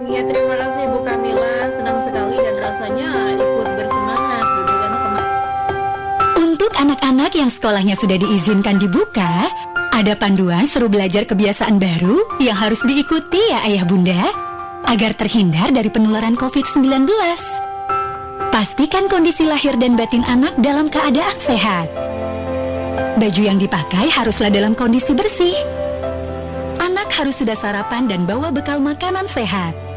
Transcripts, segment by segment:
Ya terima kasih Bu Kamila, senang sekali dan rasanya ikut bersemangat gitu kan Untuk anak-anak yang sekolahnya sudah diizinkan dibuka, ada panduan seru belajar kebiasaan baru yang harus diikuti ya ayah bunda, agar terhindar dari penularan COVID-19. Pastikan kondisi lahir dan batin anak dalam keadaan sehat. Baju yang dipakai haruslah dalam kondisi bersih. Anak harus sudah sarapan dan bawa bekal makanan sehat.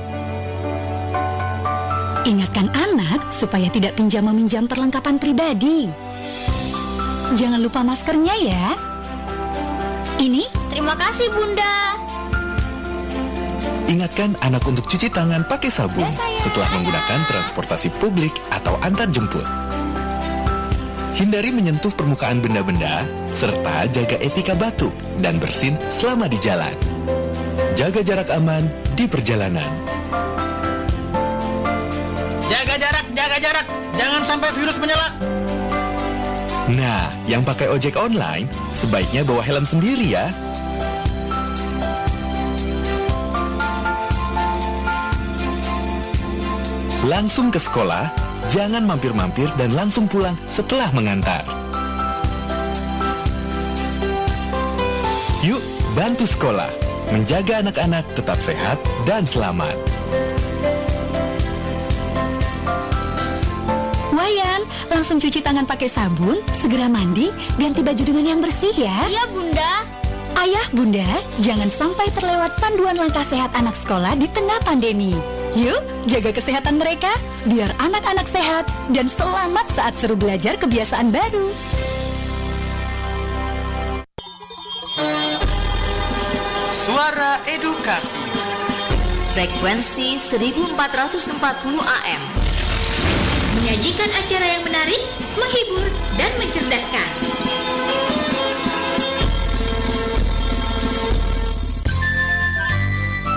Ingatkan anak supaya tidak pinjam-meminjam perlengkapan pribadi. Jangan lupa maskernya ya. Ini Terima kasih Bunda. Ingatkan anak untuk cuci tangan pakai sabun setelah menggunakan transportasi publik atau antar jemput. Hindari menyentuh permukaan benda-benda, serta jaga etika batuk dan bersin selama di jalan. Jaga jarak aman di perjalanan. Jaga jarak. Jangan sampai virus menyala. Nah, yang pakai ojek online, sebaiknya bawa helm sendiri ya. Langsung ke sekolah, jangan mampir-mampir dan langsung pulang setelah mengantar. Yuk, bantu sekolah. Menjaga anak-anak tetap sehat dan selamat. Langsung cuci tangan pakai sabun, segera mandi, ganti baju dengan yang bersih ya. Iya Bunda. Ayah, bunda, jangan sampai terlewat panduan langkah sehat anak sekolah di tengah pandemi. Yuk, jaga kesehatan mereka, biar anak-anak sehat dan selamat saat seru belajar kebiasaan baru. Suara edukasi. Frekuensi 1440 AM Menyajikan acara yang menarik, menghibur, dan mencerdaskan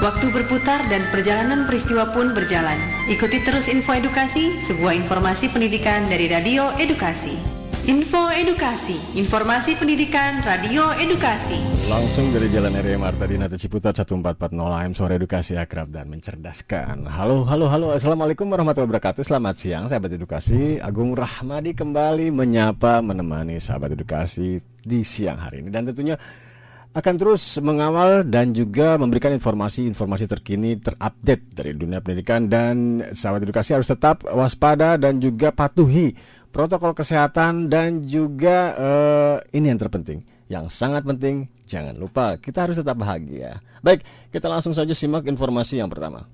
Waktu berputar dan perjalanan peristiwa pun berjalan. Ikuti terus info edukasi, sebuah informasi pendidikan dari Radio Edukasi. Info Edukasi, informasi pendidikan Radio Edukasi. Langsung dari Jalan RE Marta Dinata Ciputat 1440 AM Sore Edukasi Akrab dan Mencerdaskan. Halo, halo, halo. Assalamualaikum warahmatullahi wabarakatuh. Selamat siang sahabat edukasi. Agung Rahmadi kembali menyapa menemani sahabat edukasi di siang hari ini. Dan tentunya akan terus mengawal dan juga memberikan informasi-informasi terkini terupdate dari dunia pendidikan. Dan sahabat edukasi harus tetap waspada dan juga patuhi protokol kesehatan dan juga eh, ini yang terpenting yang sangat penting jangan lupa kita harus tetap bahagia. Baik kita langsung saja simak informasi yang pertama.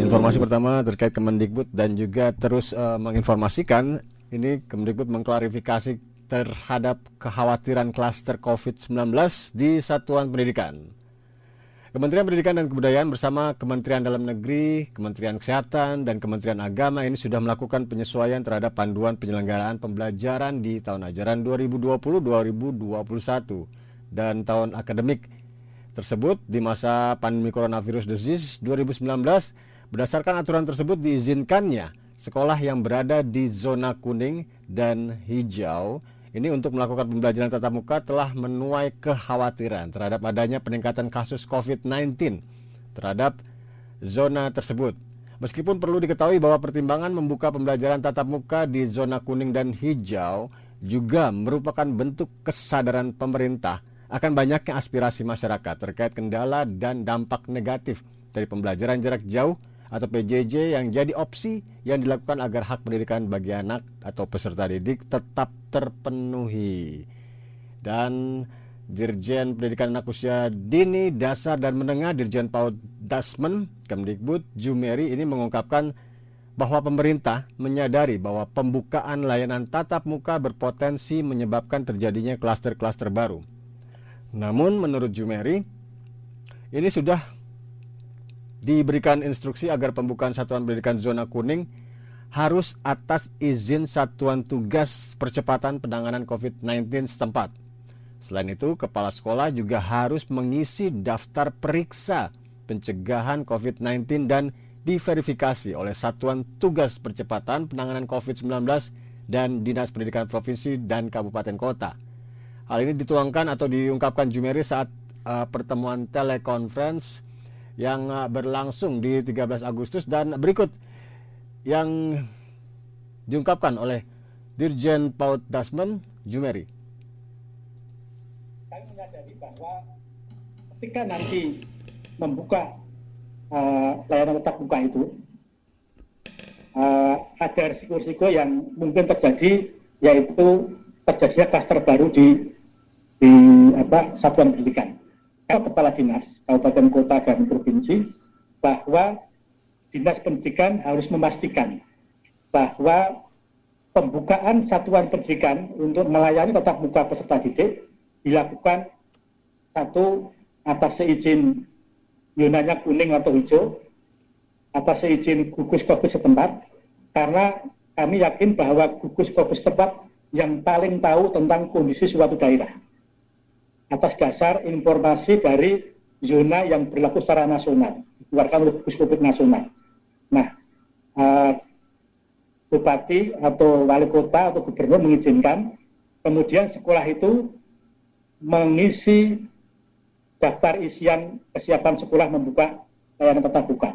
Informasi pertama terkait Kemendikbud dan juga terus eh, menginformasikan ini Kemendikbud mengklarifikasi terhadap kekhawatiran klaster COVID-19 di satuan pendidikan. Kementerian Pendidikan dan Kebudayaan bersama Kementerian Dalam Negeri, Kementerian Kesehatan, dan Kementerian Agama ini sudah melakukan penyesuaian terhadap panduan penyelenggaraan pembelajaran di tahun ajaran 2020-2021 dan tahun akademik tersebut di masa pandemi coronavirus disease 2019 berdasarkan aturan tersebut diizinkannya sekolah yang berada di zona kuning dan hijau ini untuk melakukan pembelajaran tatap muka telah menuai kekhawatiran terhadap adanya peningkatan kasus COVID-19 terhadap zona tersebut. Meskipun perlu diketahui bahwa pertimbangan membuka pembelajaran tatap muka di zona kuning dan hijau juga merupakan bentuk kesadaran pemerintah akan banyaknya aspirasi masyarakat terkait kendala dan dampak negatif dari pembelajaran jarak jauh atau PJJ yang jadi opsi yang dilakukan agar hak pendidikan bagi anak atau peserta didik tetap terpenuhi. Dan Dirjen Pendidikan Anak Usia Dini, Dasar dan Menengah Dirjen PAUD Dasmen Kemdikbud Jumeri ini mengungkapkan bahwa pemerintah menyadari bahwa pembukaan layanan tatap muka berpotensi menyebabkan terjadinya klaster-klaster baru. Namun menurut Jumeri ini sudah diberikan instruksi agar pembukaan satuan pendidikan zona kuning harus atas izin satuan tugas percepatan penanganan COVID-19 setempat. Selain itu, kepala sekolah juga harus mengisi daftar periksa pencegahan COVID-19 dan diverifikasi oleh satuan tugas percepatan penanganan COVID-19 dan Dinas Pendidikan Provinsi dan Kabupaten Kota. Hal ini dituangkan atau diungkapkan Jumeri saat uh, pertemuan telekonferensi yang uh, berlangsung di 13 Agustus dan berikut yang diungkapkan oleh Dirjen PAUD Dasmen Jumeri. Kami menyadari bahwa ketika nanti membuka uh, layanan tetap muka itu uh, ada risiko-risiko yang mungkin terjadi yaitu terjadinya klaster baru di di apa satuan pendidikan. Kepala dinas kabupaten kota dan provinsi bahwa dinas pendidikan harus memastikan bahwa pembukaan satuan pendidikan untuk melayani tetap muka peserta didik dilakukan satu atas seizin yunanya kuning atau hijau atas seizin gugus covid setempat karena kami yakin bahwa gugus covid setempat yang paling tahu tentang kondisi suatu daerah atas dasar informasi dari zona yang berlaku secara nasional dikeluarkan oleh gugus covid nasional. Nah, uh, bupati atau wali kota atau gubernur mengizinkan, kemudian sekolah itu mengisi daftar isian kesiapan sekolah membuka layanan tetap muka.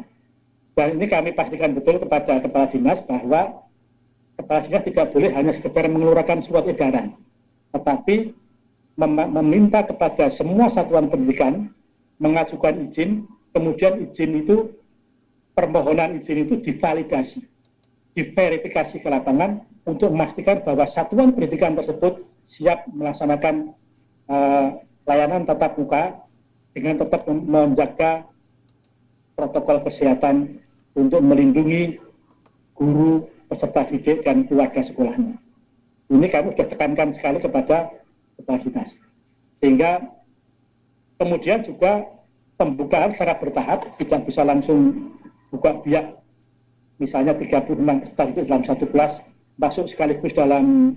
Dan ini kami pastikan betul kepada kepala dinas bahwa kepala dinas tidak boleh hanya sekedar mengeluarkan surat edaran, tetapi mem meminta kepada semua satuan pendidikan mengajukan izin, kemudian izin itu permohonan izin itu divalidasi, diverifikasi ke lapangan untuk memastikan bahwa satuan pendidikan tersebut siap melaksanakan uh, layanan tatap muka dengan tetap menjaga protokol kesehatan untuk melindungi guru, peserta didik, dan keluarga sekolahnya. Ini kami sudah tekankan sekali kepada kepala dinas. Sehingga kemudian juga pembukaan secara bertahap tidak bisa langsung buka biak misalnya 36 peserta didik dalam satu kelas masuk sekaligus dalam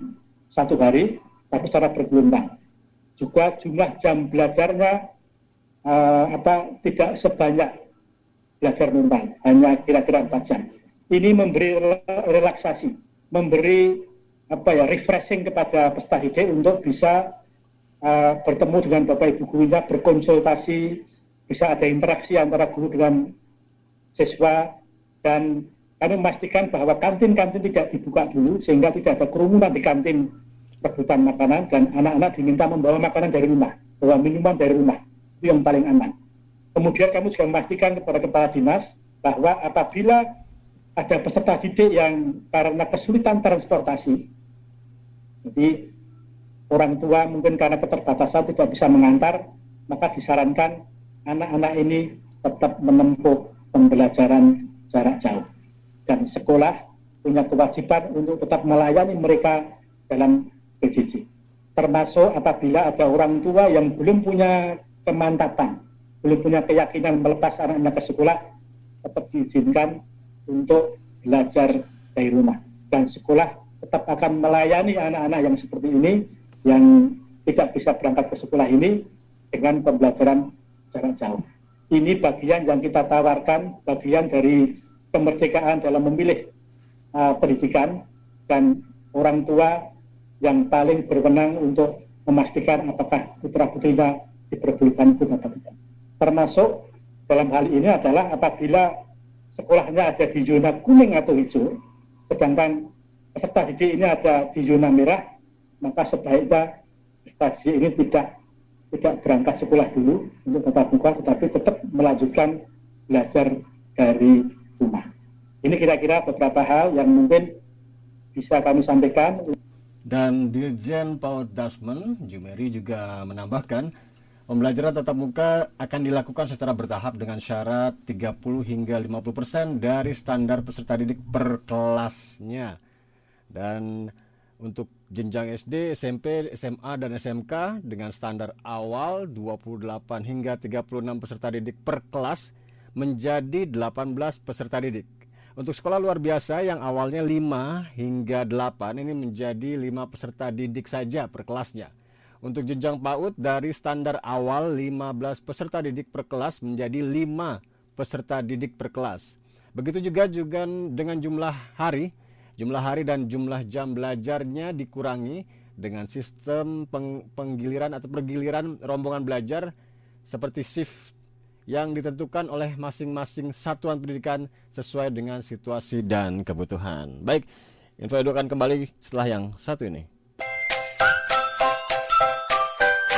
satu hari tapi secara bergelombang. Juga jumlah jam belajarnya uh, apa tidak sebanyak belajar normal, hanya kira-kira 4 jam. Ini memberi relaksasi, memberi apa ya refreshing kepada peserta didik untuk bisa uh, bertemu dengan bapak ibu gurunya, berkonsultasi, bisa ada interaksi antara guru dengan siswa dan kami memastikan bahwa kantin-kantin tidak dibuka dulu sehingga tidak ada kerumunan di kantin rebutan makanan dan anak-anak diminta membawa makanan dari rumah, bawa minuman dari rumah itu yang paling aman. Kemudian kami juga memastikan kepada kepala dinas bahwa apabila ada peserta didik yang karena kesulitan transportasi, jadi orang tua mungkin karena keterbatasan tidak bisa mengantar, maka disarankan anak-anak ini tetap menempuh pembelajaran jarak jauh. Dan sekolah punya kewajiban untuk tetap melayani mereka dalam PJJ. Termasuk apabila ada orang tua yang belum punya kemantapan belum punya keyakinan melepas anaknya ke sekolah, tetap diizinkan untuk belajar dari rumah. Dan sekolah tetap akan melayani anak-anak yang seperti ini, yang tidak bisa berangkat ke sekolah ini dengan pembelajaran jarak jauh. Ini bagian yang kita tawarkan, bagian dari kemerdekaan dalam memilih uh, pendidikan dan orang tua yang paling berwenang untuk memastikan apakah putra putrinya diperbolehkan itu atau tidak termasuk dalam hal ini adalah apabila sekolahnya ada di zona kuning atau hijau, sedangkan peserta didik ini ada di zona merah, maka sebaiknya peserta didik ini tidak tidak berangkat sekolah dulu untuk tetap muka, tetapi tetap melanjutkan belajar dari rumah. Ini kira-kira beberapa hal yang mungkin bisa kami sampaikan. Dan Dirjen PAUD Dasmen, Jumeri juga menambahkan, Pembelajaran tatap muka akan dilakukan secara bertahap dengan syarat 30 hingga 50% dari standar peserta didik per kelasnya. Dan untuk jenjang SD, SMP, SMA, dan SMK dengan standar awal 28 hingga 36 peserta didik per kelas menjadi 18 peserta didik. Untuk sekolah luar biasa yang awalnya 5 hingga 8 ini menjadi 5 peserta didik saja per kelasnya. Untuk jenjang PAUD dari standar awal 15 peserta didik per kelas menjadi 5 peserta didik per kelas. Begitu juga juga dengan jumlah hari, jumlah hari dan jumlah jam belajarnya dikurangi dengan sistem peng, penggiliran atau pergiliran rombongan belajar seperti shift yang ditentukan oleh masing-masing satuan pendidikan sesuai dengan situasi dan kebutuhan. Baik, info edu akan kembali setelah yang satu ini.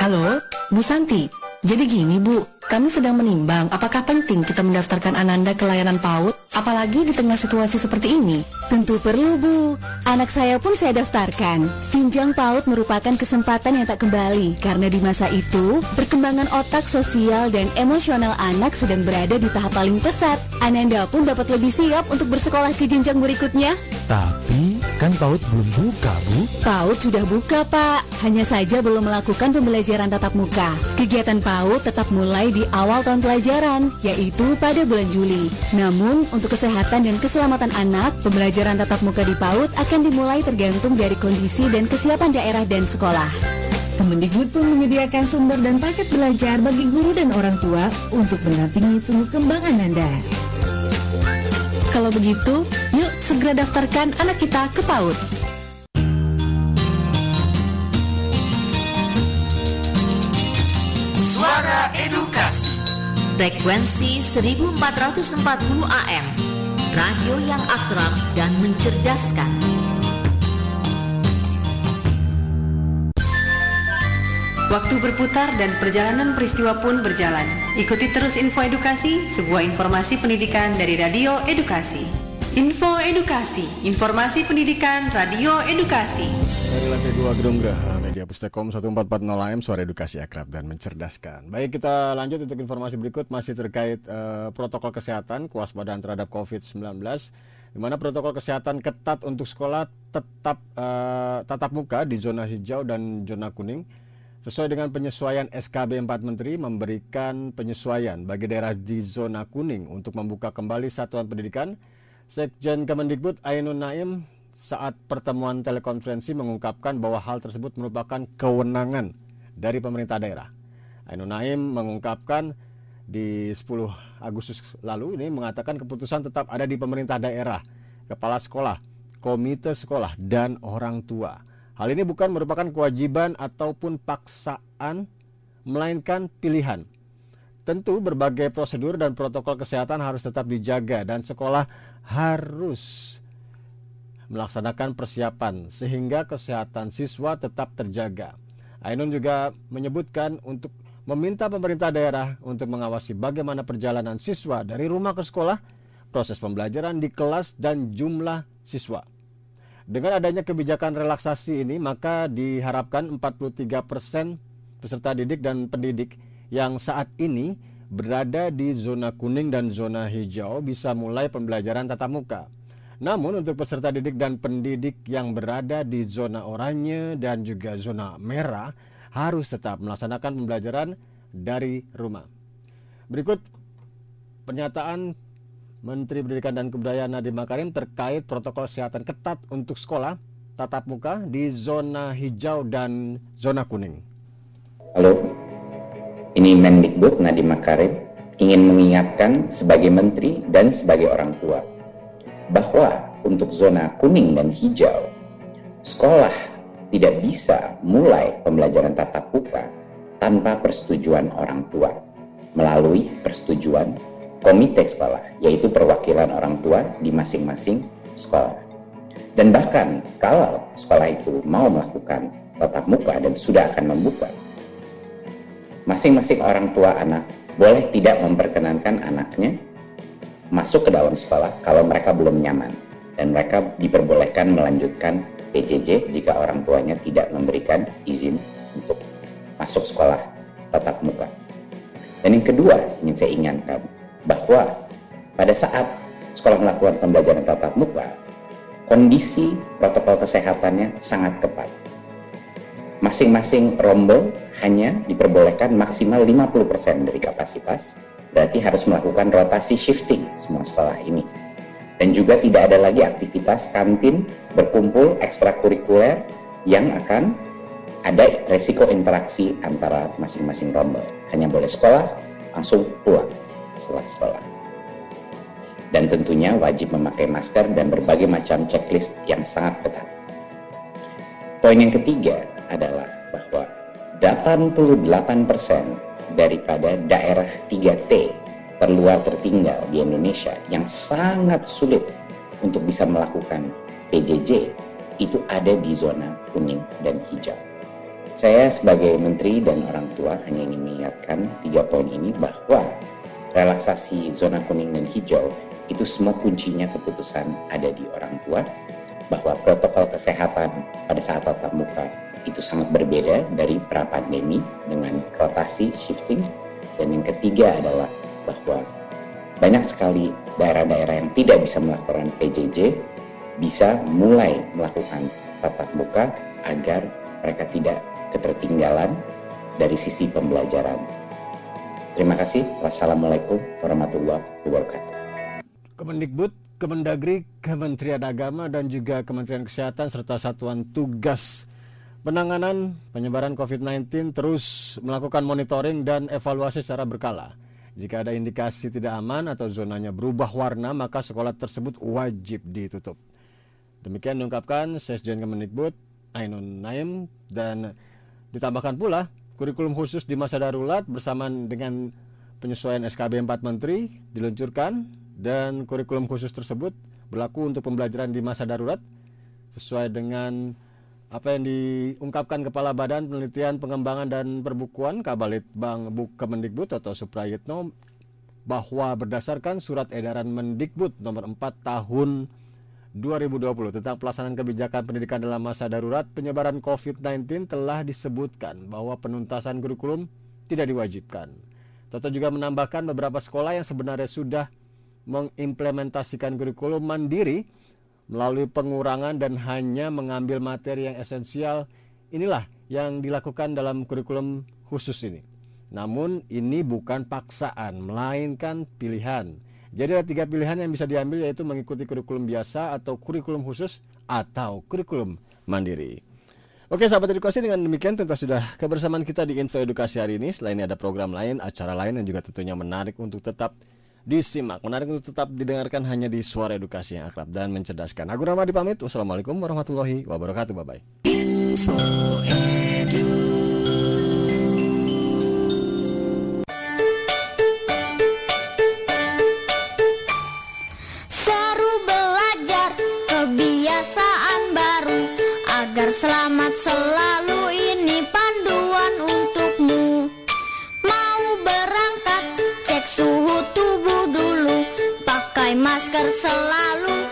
Halo, Bu Santi. Jadi gini Bu, kami sedang menimbang apakah penting kita mendaftarkan Ananda ke layanan PAUD, apalagi di tengah situasi seperti ini. Tentu perlu Bu, anak saya pun saya daftarkan. Jenjang PAUD merupakan kesempatan yang tak kembali, karena di masa itu, perkembangan otak sosial dan emosional anak sedang berada di tahap paling pesat. Ananda pun dapat lebih siap untuk bersekolah ke jenjang berikutnya. Tapi kan PAUD belum buka, Bu. PAUD sudah buka, Pak. Hanya saja belum melakukan pembelajaran tatap muka. Kegiatan PAUD tetap mulai di awal tahun pelajaran, yaitu pada bulan Juli. Namun, untuk kesehatan dan keselamatan anak, pembelajaran tatap muka di PAUD akan dimulai tergantung dari kondisi dan kesiapan daerah dan sekolah. Kemendikbud pun menyediakan sumber dan paket belajar bagi guru dan orang tua untuk mendampingi tumbuh kembang Ananda. Kalau begitu, yuk segera daftarkan anak kita ke PAUD. Suara Edukasi Frekuensi 1440 AM Radio yang akrab dan mencerdaskan Waktu berputar dan perjalanan peristiwa pun berjalan. Ikuti terus info edukasi, sebuah informasi pendidikan dari Radio Edukasi. Info Edukasi, informasi pendidikan Radio Edukasi. Dari lantai 2 Gedung Graha Media Pustekom 1440 AM Suara Edukasi Akrab dan Mencerdaskan. Baik, kita lanjut untuk informasi berikut masih terkait uh, protokol kesehatan kewaspadaan terhadap COVID-19 di mana protokol kesehatan ketat untuk sekolah tetap uh, tatap muka di zona hijau dan zona kuning Sesuai dengan penyesuaian SKB 4 Menteri memberikan penyesuaian bagi daerah di zona kuning untuk membuka kembali satuan pendidikan, Sekjen Kemendikbud Ainun Naim saat pertemuan telekonferensi mengungkapkan bahwa hal tersebut merupakan kewenangan dari pemerintah daerah. Ainun Naim mengungkapkan di 10 Agustus lalu ini mengatakan keputusan tetap ada di pemerintah daerah, kepala sekolah, komite sekolah, dan orang tua. Hal ini bukan merupakan kewajiban ataupun paksaan, melainkan pilihan. Tentu berbagai prosedur dan protokol kesehatan harus tetap dijaga dan sekolah harus melaksanakan persiapan sehingga kesehatan siswa tetap terjaga. Ainun juga menyebutkan untuk meminta pemerintah daerah untuk mengawasi bagaimana perjalanan siswa dari rumah ke sekolah, proses pembelajaran di kelas dan jumlah siswa. Dengan adanya kebijakan relaksasi ini, maka diharapkan 43 persen peserta didik dan pendidik yang saat ini berada di zona kuning dan zona hijau bisa mulai pembelajaran tatap muka. Namun untuk peserta didik dan pendidik yang berada di zona oranye dan juga zona merah harus tetap melaksanakan pembelajaran dari rumah. Berikut pernyataan Menteri Pendidikan dan Kebudayaan Nadiem Makarim terkait protokol kesehatan ketat untuk sekolah tatap muka di zona hijau dan zona kuning. Halo, ini Mendikbud Nadiem Makarim ingin mengingatkan sebagai menteri dan sebagai orang tua bahwa untuk zona kuning dan hijau, sekolah tidak bisa mulai pembelajaran tatap muka tanpa persetujuan orang tua melalui persetujuan komite sekolah, yaitu perwakilan orang tua di masing-masing sekolah. Dan bahkan kalau sekolah itu mau melakukan tatap muka dan sudah akan membuka, masing-masing orang tua anak boleh tidak memperkenankan anaknya masuk ke dalam sekolah kalau mereka belum nyaman dan mereka diperbolehkan melanjutkan PJJ jika orang tuanya tidak memberikan izin untuk masuk sekolah tatap muka. Dan yang kedua ingin saya ingatkan bahwa pada saat sekolah melakukan pembelajaran tatap muka, kondisi protokol kesehatannya sangat ketat. Masing-masing rombel hanya diperbolehkan maksimal 50% dari kapasitas, berarti harus melakukan rotasi shifting semua sekolah ini. Dan juga tidak ada lagi aktivitas kantin berkumpul ekstrakurikuler yang akan ada resiko interaksi antara masing-masing rombel. Hanya boleh sekolah, langsung pulang setelah sekolah. Dan tentunya wajib memakai masker dan berbagai macam checklist yang sangat ketat. Poin yang ketiga adalah bahwa 88% daripada daerah 3T terluar tertinggal di Indonesia yang sangat sulit untuk bisa melakukan PJJ itu ada di zona kuning dan hijau. Saya sebagai menteri dan orang tua hanya ingin mengingatkan tiga poin ini bahwa relaksasi zona kuning dan hijau itu semua kuncinya keputusan ada di orang tua bahwa protokol kesehatan pada saat tatap muka itu sangat berbeda dari pra pandemi dengan rotasi shifting dan yang ketiga adalah bahwa banyak sekali daerah-daerah yang tidak bisa melakukan PJJ bisa mulai melakukan tatap muka agar mereka tidak ketertinggalan dari sisi pembelajaran. Terima kasih. Wassalamualaikum warahmatullahi wabarakatuh. Kemendikbud, Kemendagri, Kementerian Agama, dan juga Kementerian Kesehatan serta Satuan Tugas Penanganan Penyebaran COVID-19 terus melakukan monitoring dan evaluasi secara berkala. Jika ada indikasi tidak aman atau zonanya berubah warna, maka sekolah tersebut wajib ditutup. Demikian diungkapkan Sesjen Kemendikbud, Ainun Naim, dan Ditambahkan pula, kurikulum khusus di masa darurat bersamaan dengan penyesuaian SKB 4 Menteri diluncurkan dan kurikulum khusus tersebut berlaku untuk pembelajaran di masa darurat sesuai dengan apa yang diungkapkan Kepala Badan Penelitian Pengembangan dan Perbukuan Kabalit Bank Buk Kemendikbud atau Suprayitno bahwa berdasarkan surat edaran Mendikbud nomor 4 tahun 2020 tentang pelaksanaan kebijakan pendidikan dalam masa darurat penyebaran COVID-19 telah disebutkan bahwa penuntasan kurikulum tidak diwajibkan. Toto juga menambahkan beberapa sekolah yang sebenarnya sudah mengimplementasikan kurikulum mandiri melalui pengurangan dan hanya mengambil materi yang esensial inilah yang dilakukan dalam kurikulum khusus ini. Namun ini bukan paksaan, melainkan pilihan. Jadi ada tiga pilihan yang bisa diambil yaitu mengikuti kurikulum biasa atau kurikulum khusus atau kurikulum mandiri. Oke sahabat edukasi dengan demikian tentu sudah kebersamaan kita di Info Edukasi hari ini. Selain ini ada program lain, acara lain yang juga tentunya menarik untuk tetap disimak. Menarik untuk tetap didengarkan hanya di suara edukasi yang akrab dan mencerdaskan. Aku Ramadi pamit. Wassalamualaikum warahmatullahi wabarakatuh. Bye-bye. Info Edu. selamat selalu masker selalu